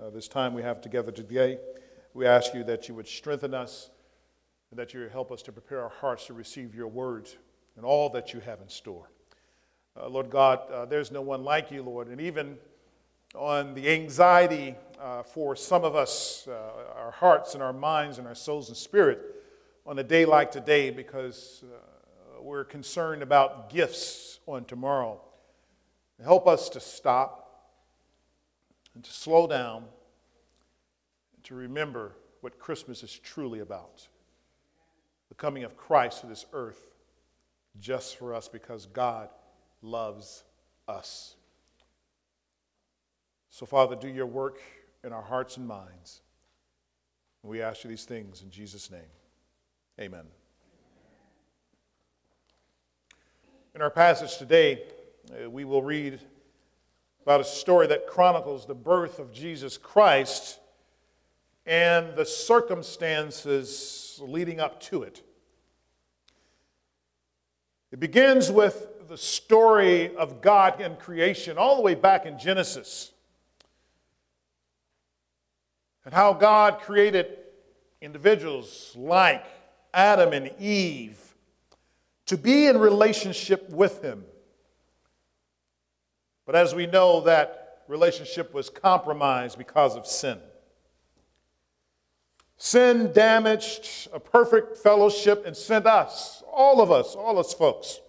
uh, this time we have together today. We ask you that you would strengthen us and that you would help us to prepare our hearts to receive your words and all that you have in store. Uh, Lord God, uh, there's no one like you, Lord, and even on the anxiety uh, for some of us, uh, our hearts and our minds and our souls and spirit, on a day like today, because we're concerned about gifts on tomorrow. Help us to stop and to slow down and to remember what Christmas is truly about the coming of Christ to this earth just for us because God loves us. So, Father, do your work in our hearts and minds. We ask you these things in Jesus' name. Amen. In our passage today, uh, we will read about a story that chronicles the birth of Jesus Christ and the circumstances leading up to it. It begins with the story of God and creation, all the way back in Genesis, and how God created individuals like Adam and Eve to be in relationship with Him. But as we know, that relationship was compromised because of sin. Sin damaged a perfect fellowship and sent us, all of us, all us folks,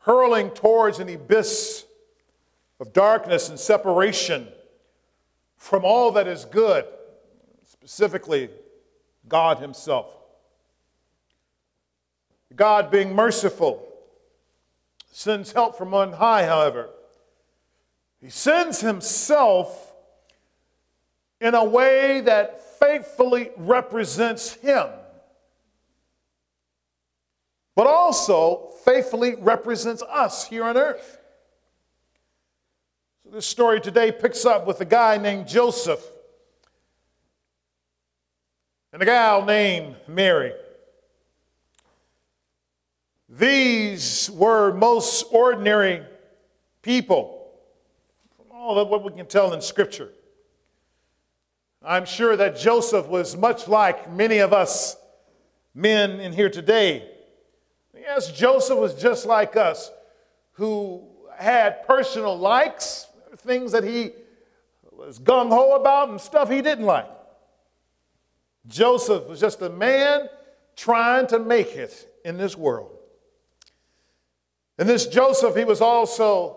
hurling towards an abyss of darkness and separation from all that is good, specifically God Himself. God, being merciful, sends help from on high, however. He sends Himself in a way that faithfully represents Him, but also faithfully represents us here on earth. So, this story today picks up with a guy named Joseph and a gal named Mary. These were most ordinary people, from all of what we can tell in Scripture. I'm sure that Joseph was much like many of us men in here today. Yes, Joseph was just like us, who had personal likes, things that he was gung ho about, and stuff he didn't like. Joseph was just a man trying to make it in this world. And this Joseph, he was also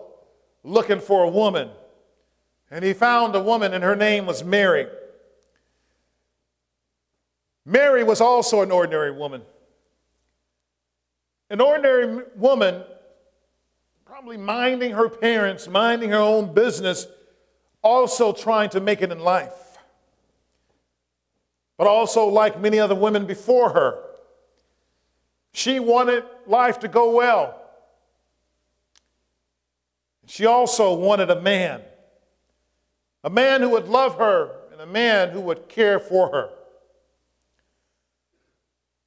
looking for a woman. And he found a woman, and her name was Mary. Mary was also an ordinary woman. An ordinary woman, probably minding her parents, minding her own business, also trying to make it in life. But also, like many other women before her, she wanted life to go well. She also wanted a man, a man who would love her and a man who would care for her.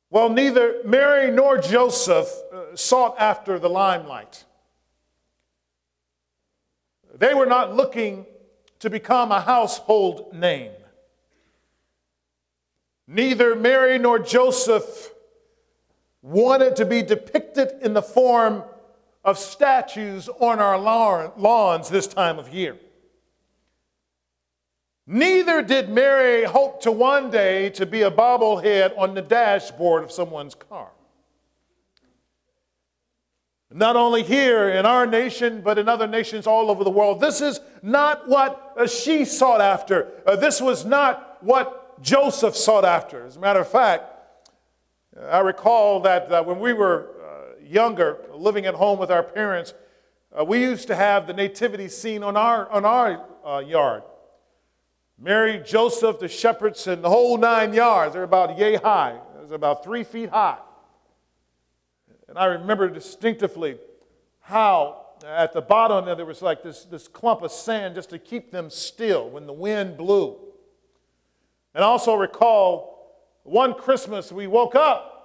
Well, neither Mary nor Joseph uh, sought after the limelight. They were not looking to become a household name. Neither Mary nor Joseph wanted to be depicted in the form of statues on our lawns this time of year. Neither did Mary hope to one day to be a bobblehead on the dashboard of someone's car. Not only here in our nation, but in other nations all over the world. This is not what uh, she sought after. Uh, this was not what Joseph sought after. As a matter of fact, I recall that uh, when we were uh, younger, living at home with our parents, uh, we used to have the nativity scene on our, on our uh, yard. Mary, Joseph, the shepherds, and the whole nine yards. They're about yay high. They're about three feet high. And I remember distinctively how at the bottom there, there was like this, this clump of sand just to keep them still when the wind blew. And also recall one Christmas we woke up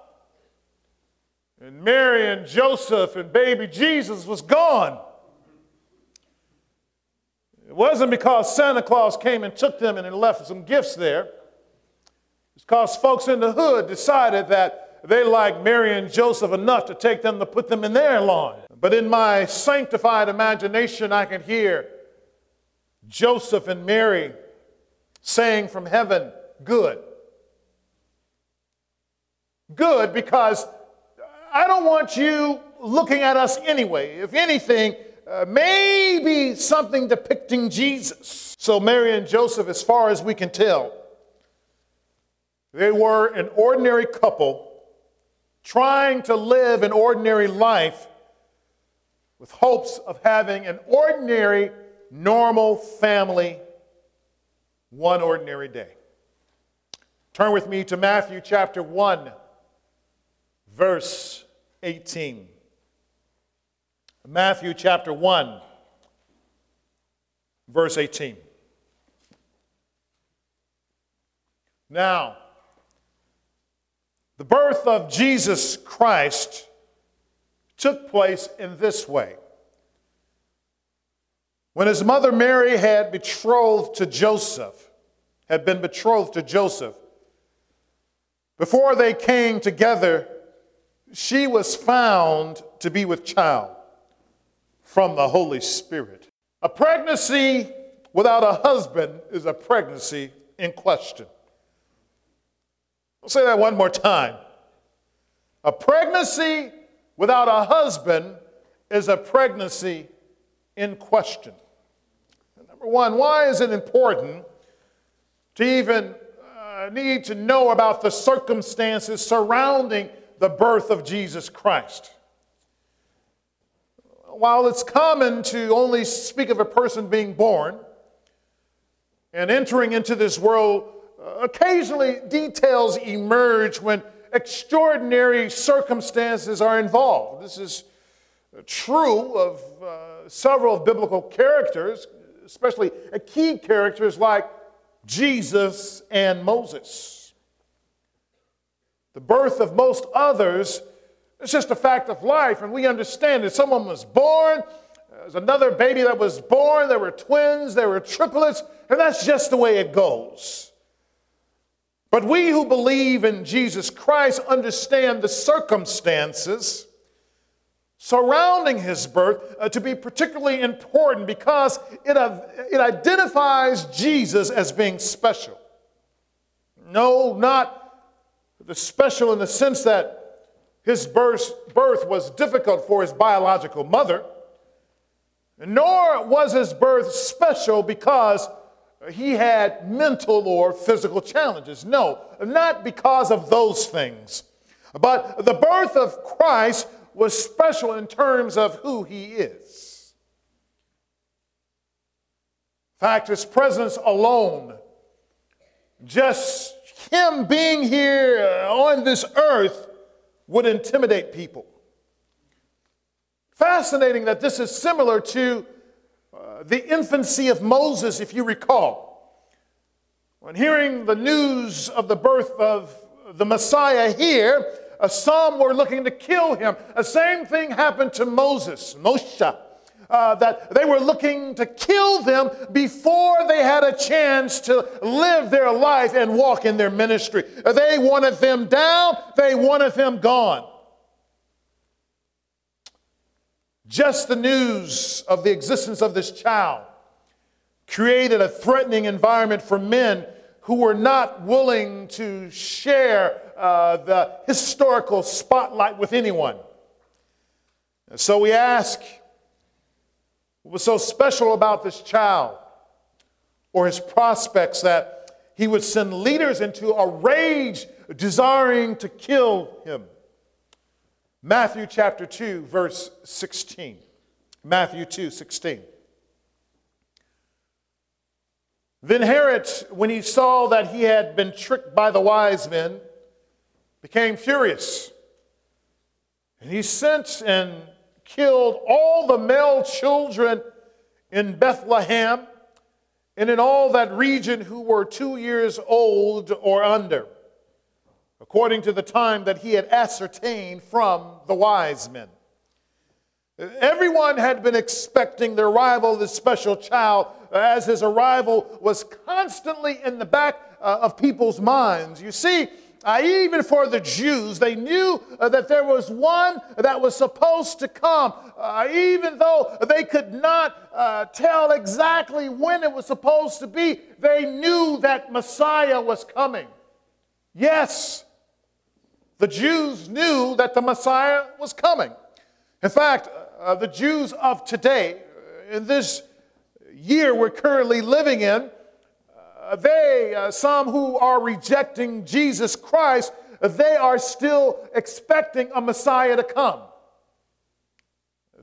and Mary and Joseph and baby Jesus was gone. It wasn't because Santa Claus came and took them and left some gifts there. It's because folks in the hood decided that they liked Mary and Joseph enough to take them to put them in their lawn. But in my sanctified imagination, I can hear Joseph and Mary saying from heaven, Good. Good because I don't want you looking at us anyway. If anything, uh, maybe something depicting Jesus. So, Mary and Joseph, as far as we can tell, they were an ordinary couple trying to live an ordinary life with hopes of having an ordinary, normal family one ordinary day. Turn with me to Matthew chapter 1, verse 18. Matthew chapter 1, verse 18. Now, the birth of Jesus Christ took place in this way. When his mother Mary had betrothed to Joseph, had been betrothed to Joseph, before they came together, she was found to be with child from the Holy Spirit. A pregnancy without a husband is a pregnancy in question. I'll say that one more time. A pregnancy without a husband is a pregnancy in question. Number one, why is it important to even uh, need to know about the circumstances surrounding the birth of Jesus Christ? While it's common to only speak of a person being born and entering into this world, uh, occasionally details emerge when extraordinary circumstances are involved. This is true of uh, several biblical characters, especially key characters like Jesus and Moses. The birth of most others is just a fact of life, and we understand that someone was born, there's another baby that was born, there were twins, there were triplets, and that's just the way it goes. But we who believe in Jesus Christ understand the circumstances surrounding his birth uh, to be particularly important because it, uh, it identifies Jesus as being special. No, not the special in the sense that his birth, birth was difficult for his biological mother, nor was his birth special because he had mental or physical challenges. No, not because of those things. But the birth of Christ was special in terms of who he is. In fact, his presence alone, just him being here on this earth, would intimidate people. Fascinating that this is similar to uh, the infancy of Moses, if you recall. When hearing the news of the birth of the Messiah here, some were looking to kill him. The same thing happened to Moses, Moshe. Uh, that they were looking to kill them before they had a chance to live their life and walk in their ministry. They wanted them down, they wanted them gone. Just the news of the existence of this child created a threatening environment for men who were not willing to share uh, the historical spotlight with anyone. So we ask, what was so special about this child or his prospects that he would send leaders into a rage desiring to kill him? Matthew chapter 2, verse 16. Matthew 2, 16. Then Herod, when he saw that he had been tricked by the wise men, became furious. And he sent and killed all the male children in Bethlehem and in all that region who were two years old or under, according to the time that he had ascertained from the wise men. Everyone had been expecting the arrival of this special child, as his arrival was constantly in the back uh, of people's minds. You see, uh, even for the Jews, they knew uh, that there was one that was supposed to come, uh, even though they could not uh, tell exactly when it was supposed to be. They knew that Messiah was coming. Yes, the Jews knew that the Messiah was coming. In fact, uh, the Jews of today, uh, in this year we're currently living in, they, uh, some who are rejecting Jesus Christ, they are still expecting a Messiah to come.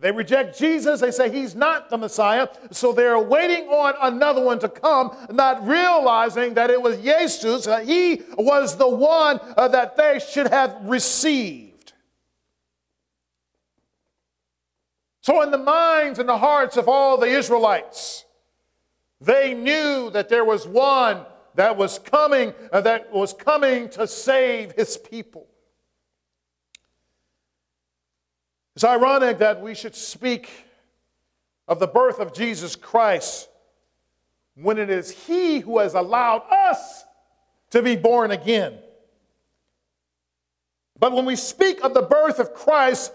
They reject Jesus. They say he's not the Messiah. So they're waiting on another one to come, not realizing that it was Jesus. Uh, he was the one uh, that they should have received. So, in the minds and the hearts of all the Israelites, they knew that there was one that was coming, uh, that was coming to save his people. It's ironic that we should speak of the birth of Jesus Christ when it is He who has allowed us to be born again. But when we speak of the birth of Christ,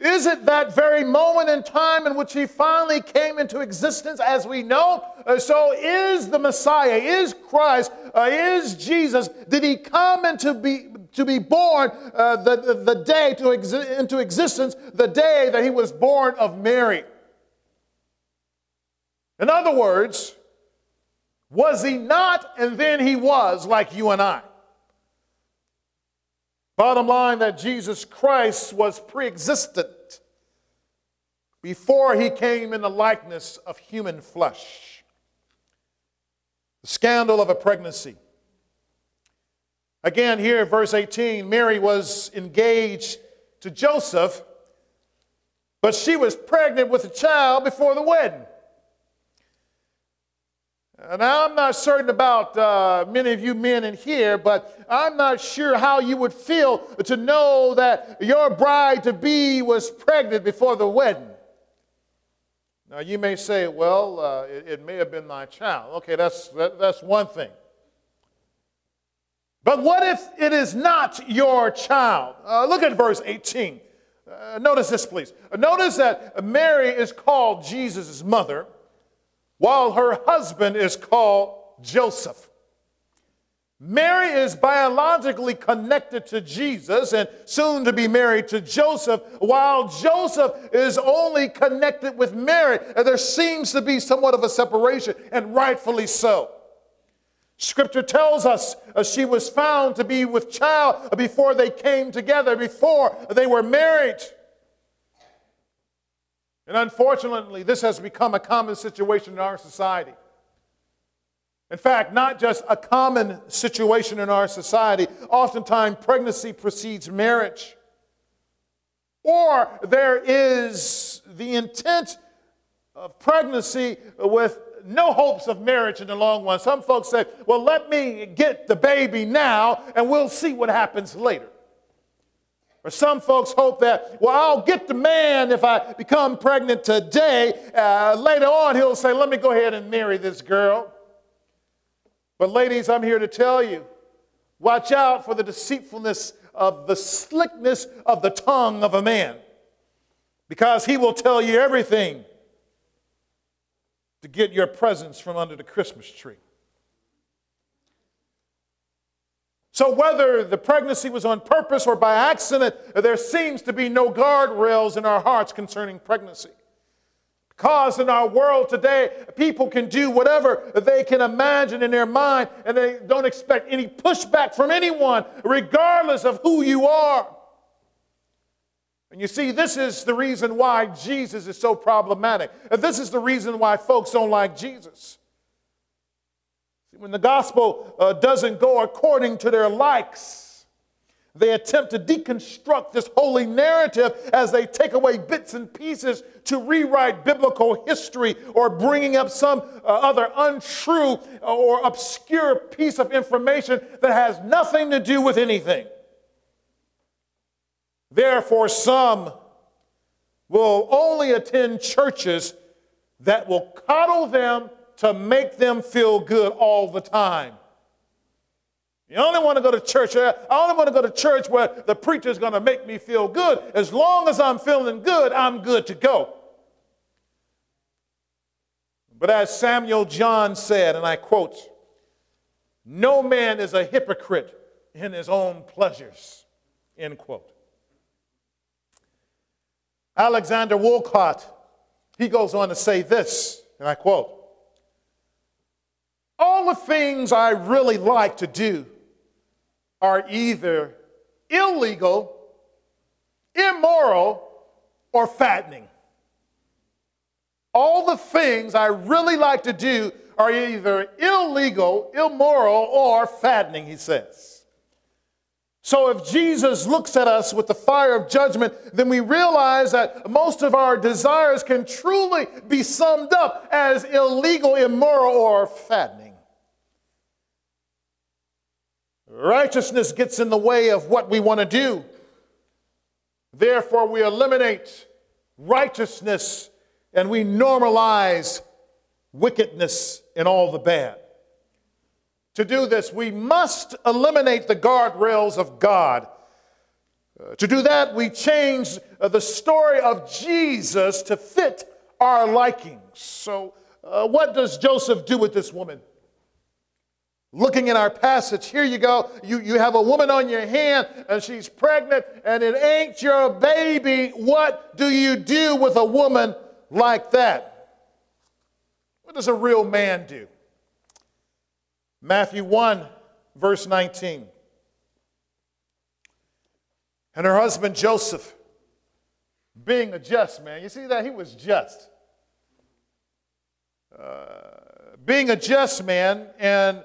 is it that very moment in time in which he finally came into existence as we know? Uh, so is the Messiah, is Christ, uh, is Jesus, did he come into be, to be born uh, the, the, the, day to exi- into existence, the day that he was born of Mary? In other words, was he not and then he was like you and I? Bottom line that Jesus Christ was pre existent before he came in the likeness of human flesh. The scandal of a pregnancy. Again, here, verse 18 Mary was engaged to Joseph, but she was pregnant with a child before the wedding. Now, I'm not certain about uh, many of you men in here, but I'm not sure how you would feel to know that your bride to be was pregnant before the wedding. Now, you may say, well, uh, it, it, may have been my child. Okay, that's, that, that's one thing. But what if it is not your child? Uh, look at verse 18. Uh, notice this, please. Notice that Mary is called Jesus' mother while her husband is called Joseph. Mary is biologically connected to Jesus and soon to be married to Joseph, while Joseph is only connected with Mary. And there seems to be somewhat of a separation, and rightfully so. Scripture tells us uh, she was found to be with child before they came together, before they were married. And unfortunately, this has become a common situation in our society. In fact, not just a common situation in our society, oftentimes pregnancy precedes marriage. Or there is the intent of pregnancy with no hopes of marriage in the long run. Some folks say, well, let me get the baby now and we'll see what happens later. Or some folks hope that, well, I'll get the man if I become pregnant today. Uh, later on, he'll say, let me go ahead and marry this girl. But, ladies, I'm here to tell you watch out for the deceitfulness of the slickness of the tongue of a man, because he will tell you everything to get your presents from under the Christmas tree. So, whether the pregnancy was on purpose or by accident, there seems to be no guardrails in our hearts concerning pregnancy. Because in our world today, people can do whatever they can imagine in their mind, and they don't expect any pushback from anyone, regardless of who you are. And you see, this is the reason why Jesus is so problematic. And this is the reason why folks don't like Jesus. When the gospel uh, doesn't go according to their likes, they attempt to deconstruct this holy narrative as they take away bits and pieces to rewrite biblical history or bringing up some uh, other untrue or obscure piece of information that has nothing to do with anything. Therefore, some will only attend churches that will coddle them to make them feel good all the time. You only want to go to church. I only want to go to church where the preacher is going to make me feel good. As long as I'm feeling good, I'm good to go. But as Samuel Johnson said, and I quote, no man is a hypocrite in his own pleasures, end quote. Alexander Woollcott, he goes on to say this, and I quote, all the things I really like to do are either illegal, immoral, or fattening. All the things I really like to do are either illegal, immoral, or fattening, he says. So if Jesus looks at us with the fire of judgment, then we realize that most of our desires can truly be summed up as illegal, immoral, or fattening. Righteousness gets in the way of what we want to do. Therefore, we eliminate righteousness and we normalize wickedness and all the bad. To do this, we must eliminate the guardrails of God. Uh, to do that, we change uh, the story of Jesus to fit our likings. So, uh, what does Joseph do with this woman? Looking in our passage, here you go. You, you have a woman on your hand and she's pregnant and it ain't your baby. What do you do with a woman like that? What does a real man do? Matthew 1, verse 19. And her husband Joseph, being a just man, you see that? He was just. Uh, being a just man and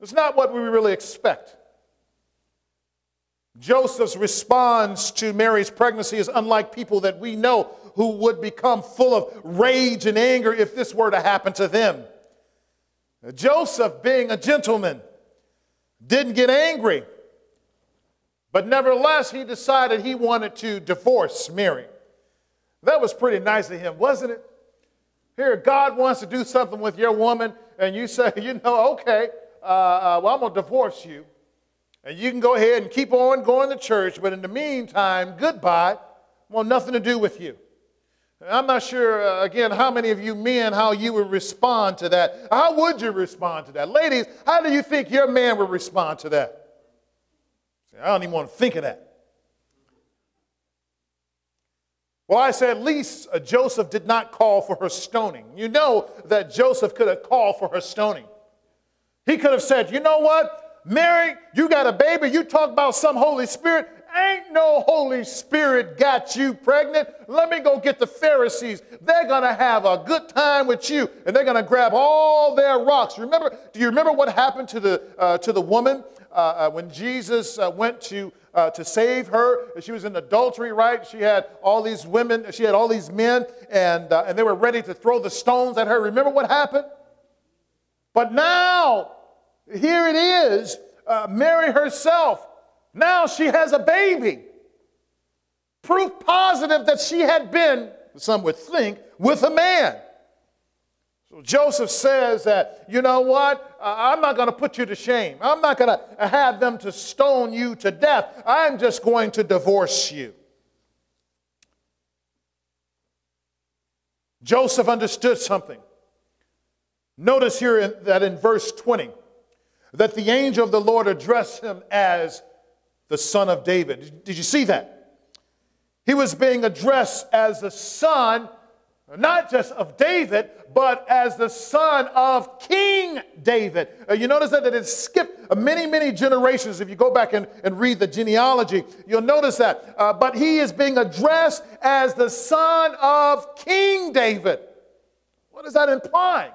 It's not what we really expect. Joseph's response to Mary's pregnancy is unlike people that we know who would become full of rage and anger if this were to happen to them. Joseph, being a gentleman, didn't get angry, but nevertheless, he decided he wanted to divorce Mary. That was pretty nice of him, wasn't it? Here, God wants to do something with your woman, and you say, you know, okay, uh, uh, well, I'm going to divorce you. And you can go ahead and keep on going to church, but in the meantime, goodbye. Want nothing to do with you. I'm not sure, uh, again, how many of you men, how you would respond to that. How would you respond to that? Ladies, how do you think your man would respond to that? I don't even want to think of that. Well, I said, at least uh, Joseph did not call for her stoning. You know that Joseph could have called for her stoning. He could have said, you know what? Mary, you got a baby. You talk about some Holy Spirit. Ain't no Holy Spirit got you pregnant. Let me go get the Pharisees. They're going to have a good time with you and they're going to grab all their rocks. Remember, do you remember what happened to the, uh, to the woman uh, uh, when Jesus uh, went to, uh, to save her? She was in adultery, right? She had all these women, she had all these men, and, uh, and they were ready to throw the stones at her. Remember what happened? But now, here it is uh, Mary herself. Now she has a baby. Proof positive that she had been, some would think, with a man. So Joseph says that, you know what? I'm not going to put you to shame. I'm not going to have them to stone you to death. I'm just going to divorce you. Joseph understood something. Notice here that in verse 20, that the angel of the Lord addressed him as the son of David. Did you see that? He was being addressed as the son, not just of David, but as the son of King David. Uh, you notice that, it skipped many, many generations. If you go back and, and read the genealogy, you'll notice that. Uh, but he is being addressed as the son of King David. What is that implying?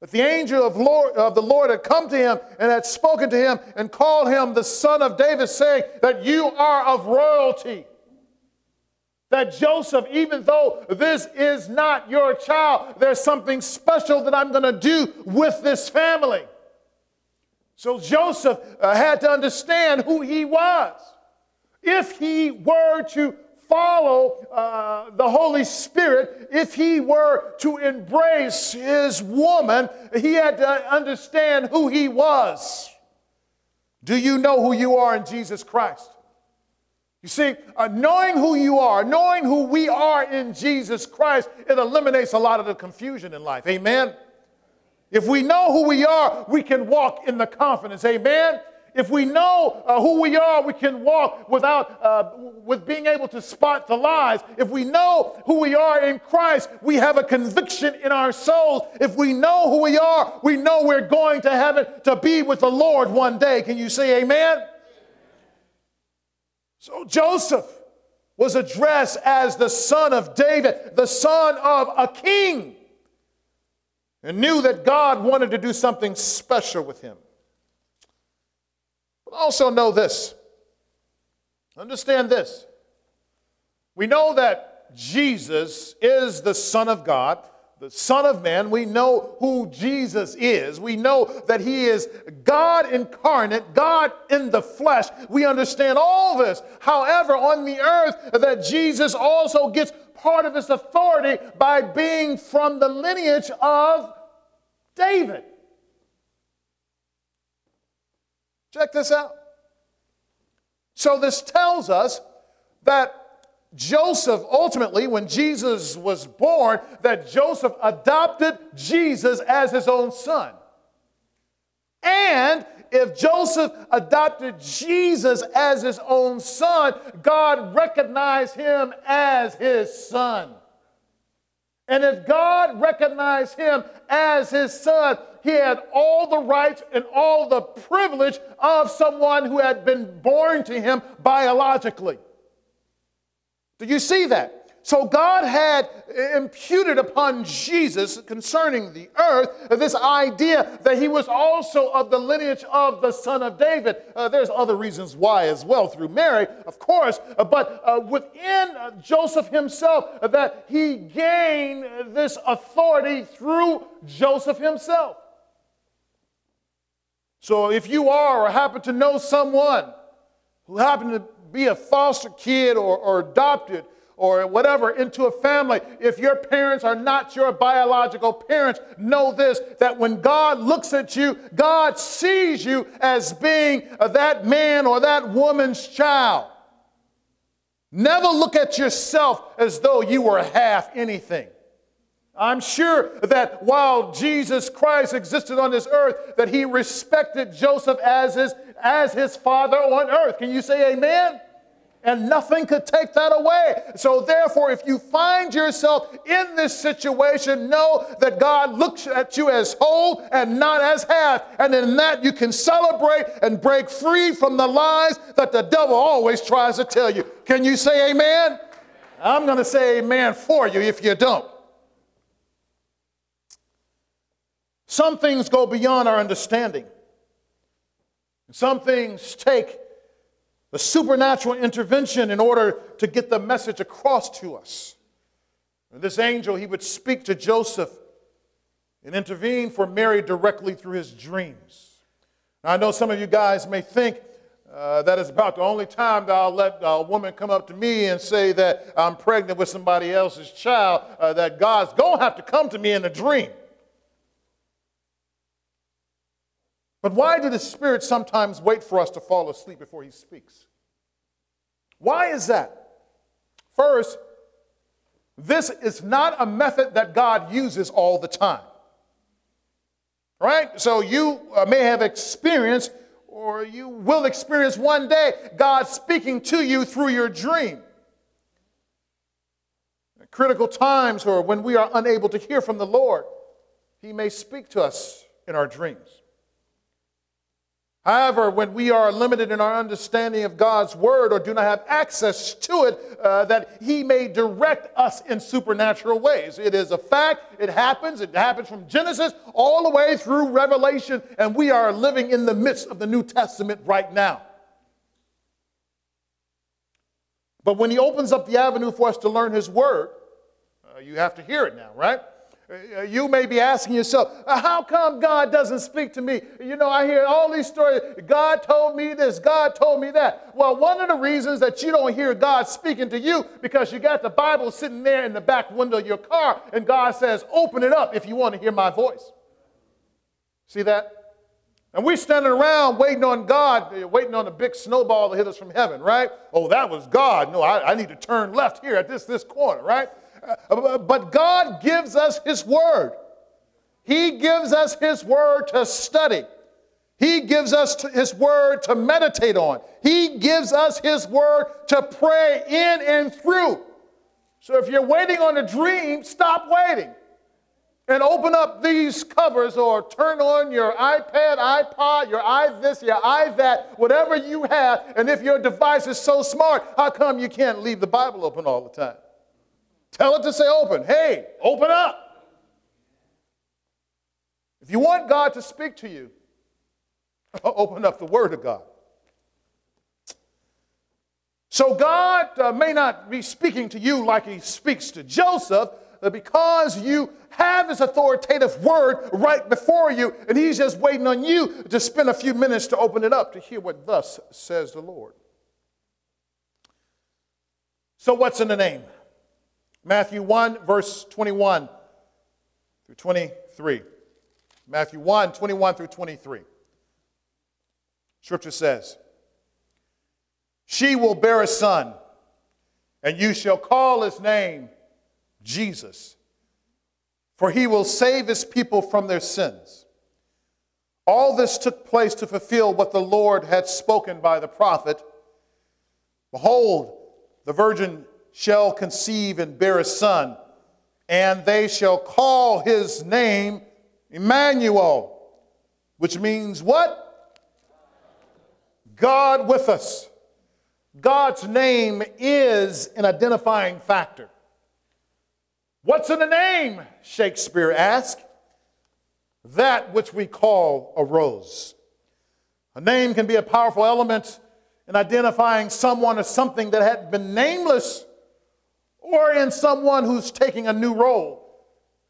That the angel of, Lord, of the Lord had come to him and had spoken to him and called him the son of David, saying that you are of royalty. That Joseph, even though this is not your child, there's something special that I'm going to do with this family. So Joseph uh, had to understand who he was. If he were to follow uh, the Holy Spirit, if he were to embrace his woman, he had to understand who he was. Do you know who you are in Jesus Christ? You see, uh, knowing who you are, knowing who we are in Jesus Christ, it eliminates a lot of the confusion in life. Amen. If we know who we are, we can walk in the confidence. Amen. If we know uh, who we are, we can walk without uh, with being able to spot the lies. If we know who we are in Christ, we have a conviction in our souls. If we know who we are, we know we're going to heaven to be with the Lord one day. Can you say amen? So Joseph was addressed as the son of David, the son of a king, and knew that God wanted to do something special with him. Also know this understand this. We know that Jesus is the Son of God the Son of Man. We know who Jesus is. We know that He is God incarnate, God in the flesh. We understand all this. However, on the earth, that Jesus also gets part of His authority by being from the lineage of David. Check this out. So, this tells us that Joseph, ultimately, when Jesus was born, that Joseph adopted Jesus as his own son. And if Joseph adopted Jesus as his own son, God recognized him as his son. And if God recognized him as his son, he had all the rights and all the privilege of someone who had been born to him biologically. Do you see that? So God had imputed upon Jesus concerning the earth this idea that he was also of the lineage of the son of David. Uh, there's other reasons why as well through Mary, of course, uh, but uh, within uh, Joseph himself, uh, that he gained this authority through Joseph himself. So if you are or happen to know someone who happened to be a foster kid or, or adopted or whatever into a family, if your parents are not your biological parents, know this that when God looks at you, God sees you as being that man or that woman's child. Never look at yourself as though you were half anything. I'm sure that while Jesus Christ existed on this earth, that he respected Joseph as his, as his father on earth. Can you say amen? And nothing could take that away. So, therefore, if you find yourself in this situation, know that God looks at you as whole and not as half. And in that, you can celebrate and break free from the lies that the devil always tries to tell you. Can you say amen? I'm going to say amen for you if you don't. Some things go beyond our understanding. Some things take the supernatural intervention in order to get the message across to us. This angel, he would speak to Joseph and intervene for Mary directly through his dreams. Now, I know some of you guys may think uh, that is about the only time that I'll let a woman come up to me and say that I'm pregnant with somebody else's child, uh, that God's going to have to come to me in a dream. But why do the Spirit sometimes wait for us to fall asleep before He speaks? Why is that? First, this is not a method that God uses all the time. Right? So you uh, may have experienced, or you will experience one day, God speaking to you through your dream. At critical times, or when we are unable to hear from the Lord, He may speak to us in our dreams. However, when we are limited in our understanding of God's word or do not have access to it, uh, that He may direct us in supernatural ways. It is a fact, it happens, it happens from Genesis all the way through Revelation, and we are living in the midst of the New Testament right now. But when He opens up the avenue for us to learn His word, uh, you have to hear it now, right? Uh, you may be asking yourself, uh, how come God doesn't speak to me? You know, I hear all these stories. God told me this, God told me that. Well, one of the reasons that you don't hear God speaking to you because you got the Bible sitting there in the back window of your car, and God says, open it up if you want to hear my voice. See that? And we're standing around waiting on God, uh, waiting on a big snowball to hit us from heaven, right? Oh, that was God. No, I, I need to turn left here at this, this corner, right? But God gives us His Word. He gives us His Word to study. He gives us His Word to meditate on. He gives us His Word to pray in and through. So if you're waiting on a dream, stop waiting and open up these covers or turn on your iPad, iPod, your iThis, your iThat, whatever you have. And if your device is so smart, how come you can't leave the Bible open all the time? Tell it to say open. Hey, open up. If you want God to speak to you, open up the Word of God. So God uh, may not be speaking to you like He speaks to Joseph, but because you have His authoritative Word right before you, and He's just waiting on you to spend a few minutes to open it up to hear what thus says the Lord. So, what's in the name? Matthew 1, verse 21 through 23. Matthew 1, 21 through 23. Scripture says, She will bear a son, and you shall call his name Jesus, for he will save his people from their sins. All this took place to fulfill what the Lord had spoken by the prophet. Behold, the virgin shall conceive and bear a son, and they shall call his name Emmanuel, which means what? God with us. God's name is an identifying factor. What's in the name? Shakespeare asked. That which we call a rose. A name can be a powerful element in identifying someone or something that had been nameless or in someone who's taking a new role.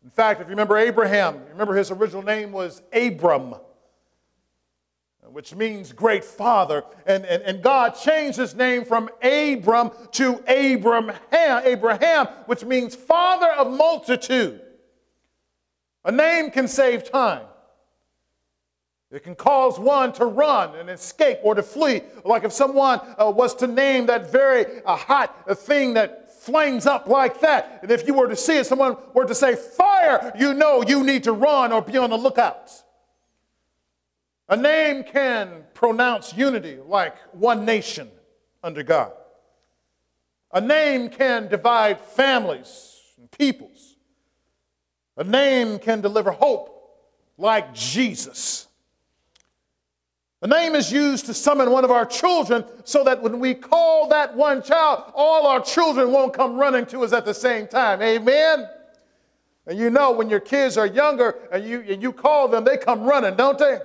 In fact, if you remember Abraham, remember his original name was Abram, which means great father. And, and, and God changed his name from Abram to Abraham, Abraham, which means father of multitude. A name can save time. It can cause one to run and escape or to flee. Like if someone uh, was to name that very uh, hot thing that flames up like that. And if you were to see it, someone were to say, fire, you know you need to run or be on the lookout. A name can pronounce unity like one nation under God. A name can divide families and peoples. A name can deliver hope like Jesus. The name is used to summon one of our children so that when we call that one child, all our children won't come running to us at the same time. Amen? And you know, when your kids are younger and you, and you call them, they come running, don't they?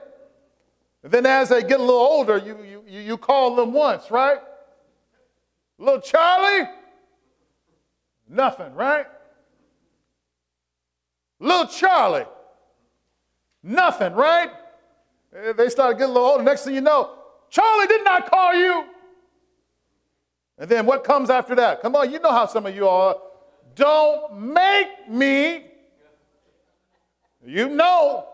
And then as they get a little older, you, you, you call them once, right? Little Charlie? Nothing, right? Little Charlie? Nothing, right? Eh, they started getting a little older. Next thing you know, Charlie did not I call you. And then what comes after that? Come on, you know how some of you are. Don't make me. You know.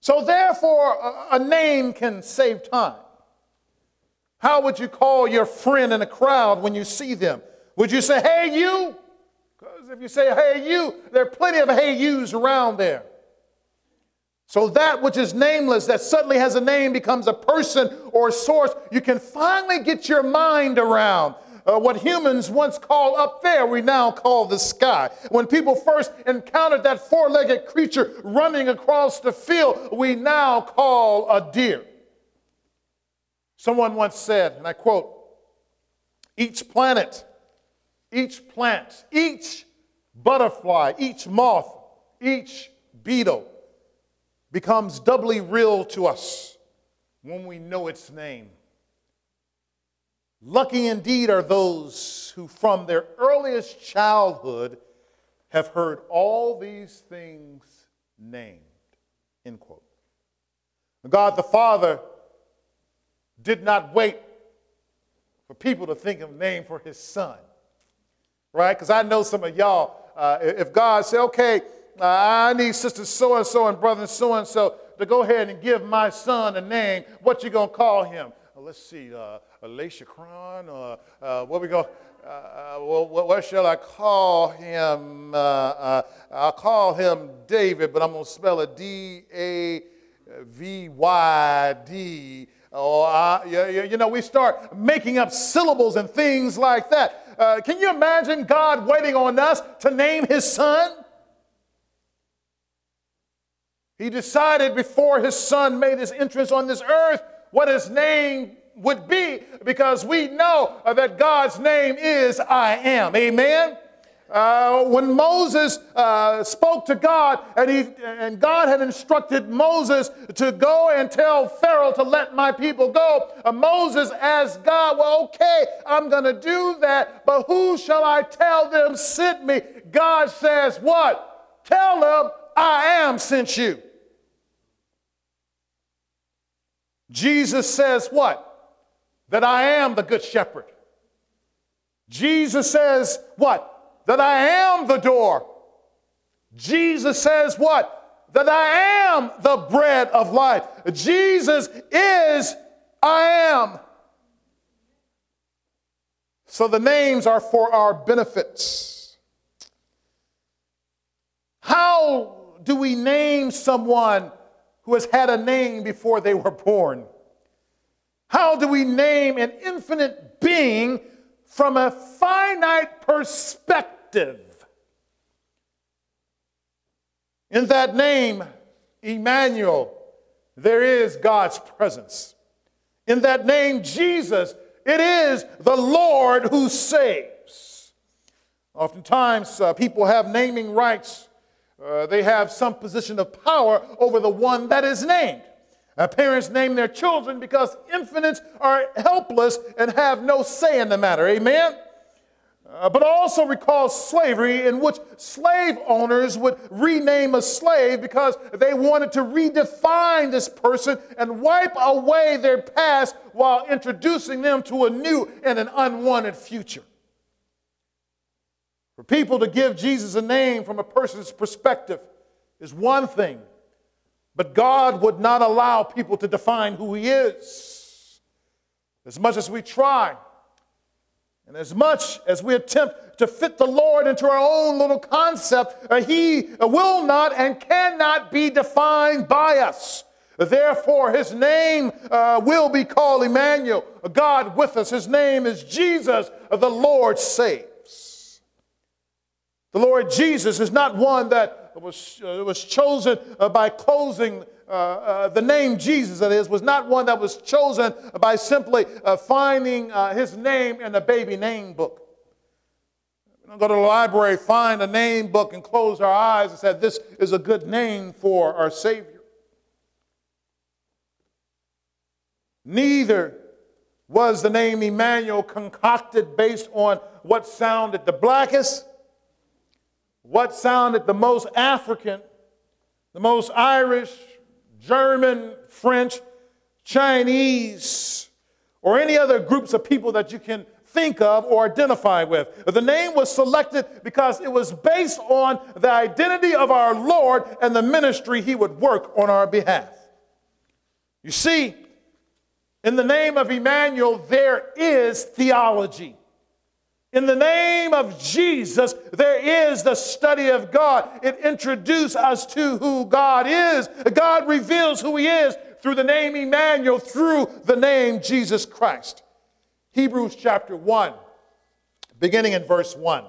So, therefore, a name can save time. How would you call your friend in a crowd when you see them? Would you say, hey, you? Because if you say, hey, you, there are plenty of hey, yous around there. So that which is nameless, that suddenly has a name, becomes a person or a source you can finally get your mind around. Uh, what humans once called up there, we now call the sky. When people first encountered that four legged creature running across the field, we now call a deer. Someone once said, and I quote, each planet, each plant, each butterfly, each moth, each beetle becomes doubly real to us when we know its name. Lucky indeed are those who, from their earliest childhood, have heard all these things named. End quote. God the Father did not wait for people to think of a name for his son, right? Because I know some of y'all, uh, if God said, okay, I need sister so and so and brother so and so to go ahead and give my son a name, what you gonna call him? Uh, let's see, uh, Elisha Cron, or uh, what we go? Uh, uh what, what, shall I call him? Uh, uh, I'll call him David, but I'm to spell it D A V Y D. Or, uh, you, you, know, we start making up syllables and things like that. Uh, can you imagine God waiting on us to name his son? He decided before his son made his entrance on this earth what his name would be because we know that God's name is I am. Amen. Uh, when Moses uh, spoke to God and, he, and God had instructed Moses to go and tell Pharaoh to let my people go, uh, Moses asked God, Well, okay, I'm going to do that, but who shall I tell them sent me? God says, What? Tell them I am sent you. Jesus says what? That I am the good shepherd. Jesus says what? That I am the door. Jesus says what? That I am the bread of life. Jesus is I am. So the names are for our benefits. How do we name someone who has had a name before they were born? How do we name an infinite being from a finite perspective? In that name, Emmanuel, there is God's presence. In that name, Jesus, it is the Lord who saves. Oftentimes, uh, people have naming rights uh, they have some position of power over the one that is named. Uh, parents name their children because infants are helpless and have no say in the matter. Amen? Uh, but also recall slavery, in which slave owners would rename a slave because they wanted to redefine this person and wipe away their past while introducing them to a new and an unwanted future. For people to give Jesus a name from a person's perspective is one thing, but God would not allow people to define who He is. As much as we try, and as much as we attempt to fit the Lord into our own little concept, uh, He will not and cannot be defined by us. Therefore, his name uh, will be called Emmanuel, God with us. His name is Jesus, the Lord saved. The Lord Jesus is not one that was, uh, was chosen uh, by closing uh, uh the name Jesus, that is, was not one that was chosen by simply uh, finding uh, his name in a baby name book. We don't go to the library, find a name book, and close our eyes and say, This is a good name for our Savior. Neither was the name Emmanuel concocted based on what sounded the blackest what sounded the most African, the most Irish, German, French, Chinese, or any other groups of people that you can think of or identify with. The name was selected because it was based on the identity of our Lord and the ministry he would work on our behalf. You see, in the name of Emmanuel, there is theology. In the name of Jesus, there is the study of God. It introduces us to who God is. God reveals who He is through the name Emmanuel, through the name Jesus Christ. Hebrews chapter 1 beginning in verse 1.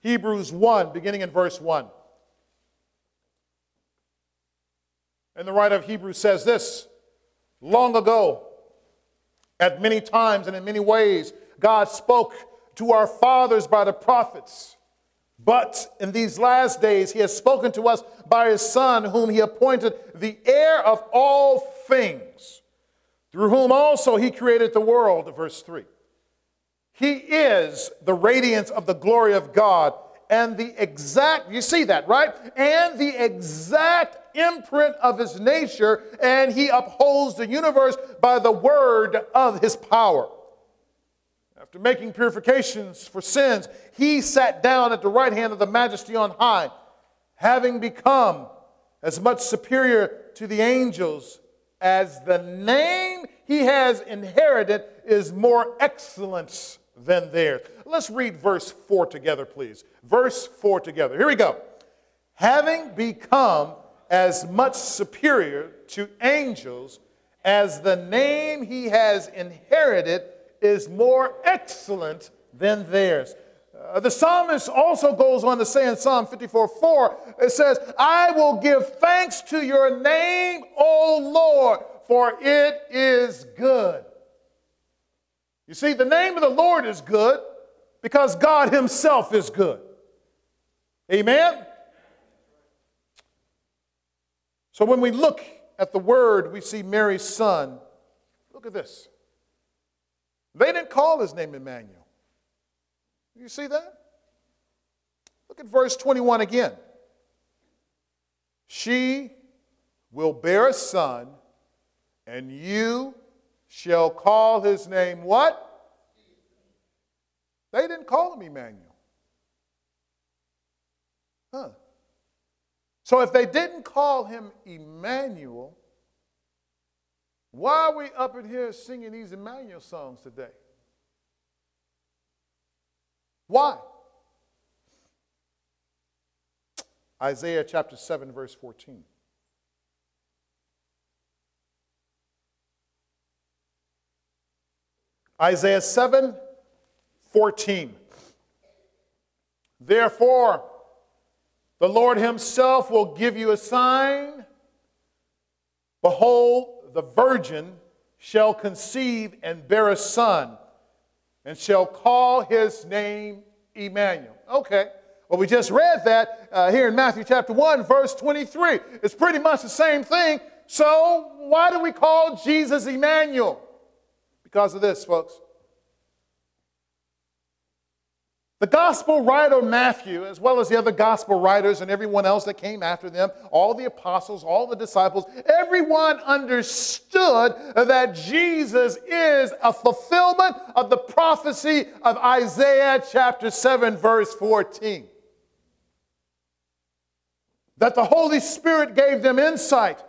Hebrews 1, beginning in verse 1. And the writer of Hebrews says this Long ago, at many times and in many ways, God spoke to our fathers by the prophets. But in these last days, he has spoken to us by his Son, whom he appointed the heir of all things, through whom also he created the world. Verse 3. He is the radiance of the glory of God and the exact, you see that, right? And the exact imprint of his nature, and he upholds the universe by the word of his power. After making purifications for sins, he sat down at the right hand of the majesty on high, having become as much superior to the angels as the name he has inherited is more excellent than theirs. Let's read verse 4 together, please. Verse 4 together. Here we go. Having become as much superior to angels as the name he has inherited is more excellent than theirs. Uh, the psalmist also goes on to say in Psalm 54 4, it says, I will give thanks to your name, O Lord, for it is good. You see, the name of the Lord is good because God Himself is good. Amen? So when we look at the word, we see Mary's son. Look at this. They didn't call his name Emmanuel. You see that? Look at verse 21 again. She will bear a son, and you shall call his name what? They didn't call him Emmanuel. Huh. So if they didn't call him Emmanuel, why are we up in here singing these Emmanuel songs today? Why? Isaiah chapter 7, verse 14. Isaiah 7 14. Therefore, the Lord Himself will give you a sign. Behold, the virgin shall conceive and bear a son, and shall call his name Emmanuel. Okay. Well, we just read that uh, here in Matthew chapter 1, verse 23. It's pretty much the same thing. So, why do we call Jesus Emmanuel? Because of this, folks. The gospel writer Matthew, as well as the other gospel writers and everyone else that came after them, all the apostles, all the disciples, everyone understood that Jesus is a fulfillment of the prophecy of Isaiah chapter 7, verse 14. That the Holy Spirit gave them insight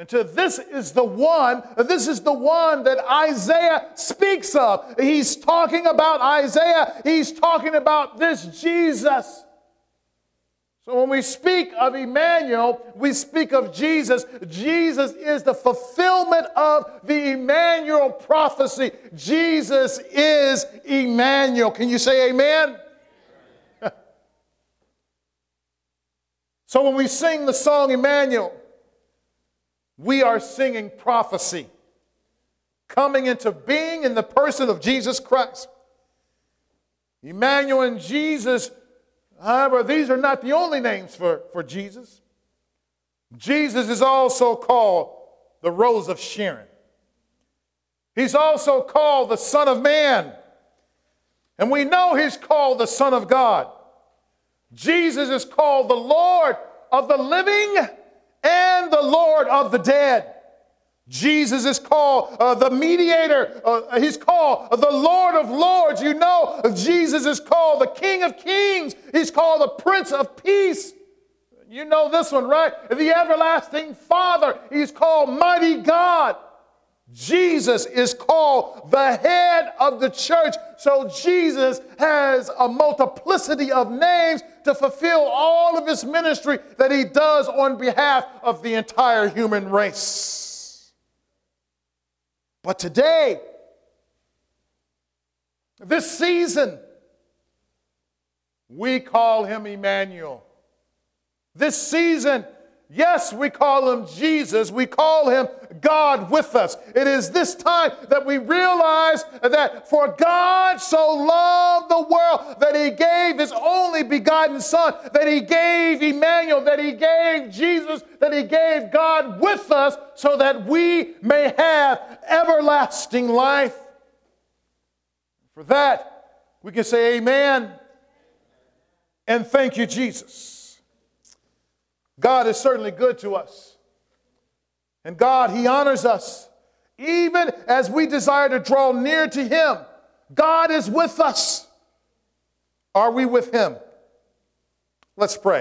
and to this is the one, this is the one that Isaiah speaks of. He's talking about Isaiah, he's talking about this Jesus. So when we speak of Emmanuel, we speak of Jesus. Jesus is the fulfillment of the Emmanuel prophecy. Jesus is Emmanuel. Can you say amen? so when we sing the song Emmanuel, we are singing prophecy coming into being in the person of Jesus Christ. Emmanuel and Jesus, however, these are not the only names for, for Jesus. Jesus is also called the Rose of Sharon. He's also called the Son of Man. And we know he's called the Son of God. Jesus is called the Lord of the living and the Lord of the dead. Jesus is called uh, the mediator. Uh, he's called the Lord of lords. You know, Jesus is called the King of kings. He's called the Prince of peace. You know this one, right? The everlasting Father. He's called Mighty God. Jesus is called the head of the church. So Jesus has a multiplicity of names to fulfill all of his ministry that he does on behalf of the entire human race. But today, this season, we call him Emmanuel. This season, yes, we call him Jesus. We call him God with us. It is this time that we realize that for God so loved the world that he gave his only begotten Son, that he gave Emmanuel, that he gave Jesus, that he gave God with us so that we may have everlasting life. For that, we can say amen and thank you, Jesus. God is certainly good to us. And God, He honors us. Even as we desire to draw near to Him, God is with us. Are we with Him? Let's pray.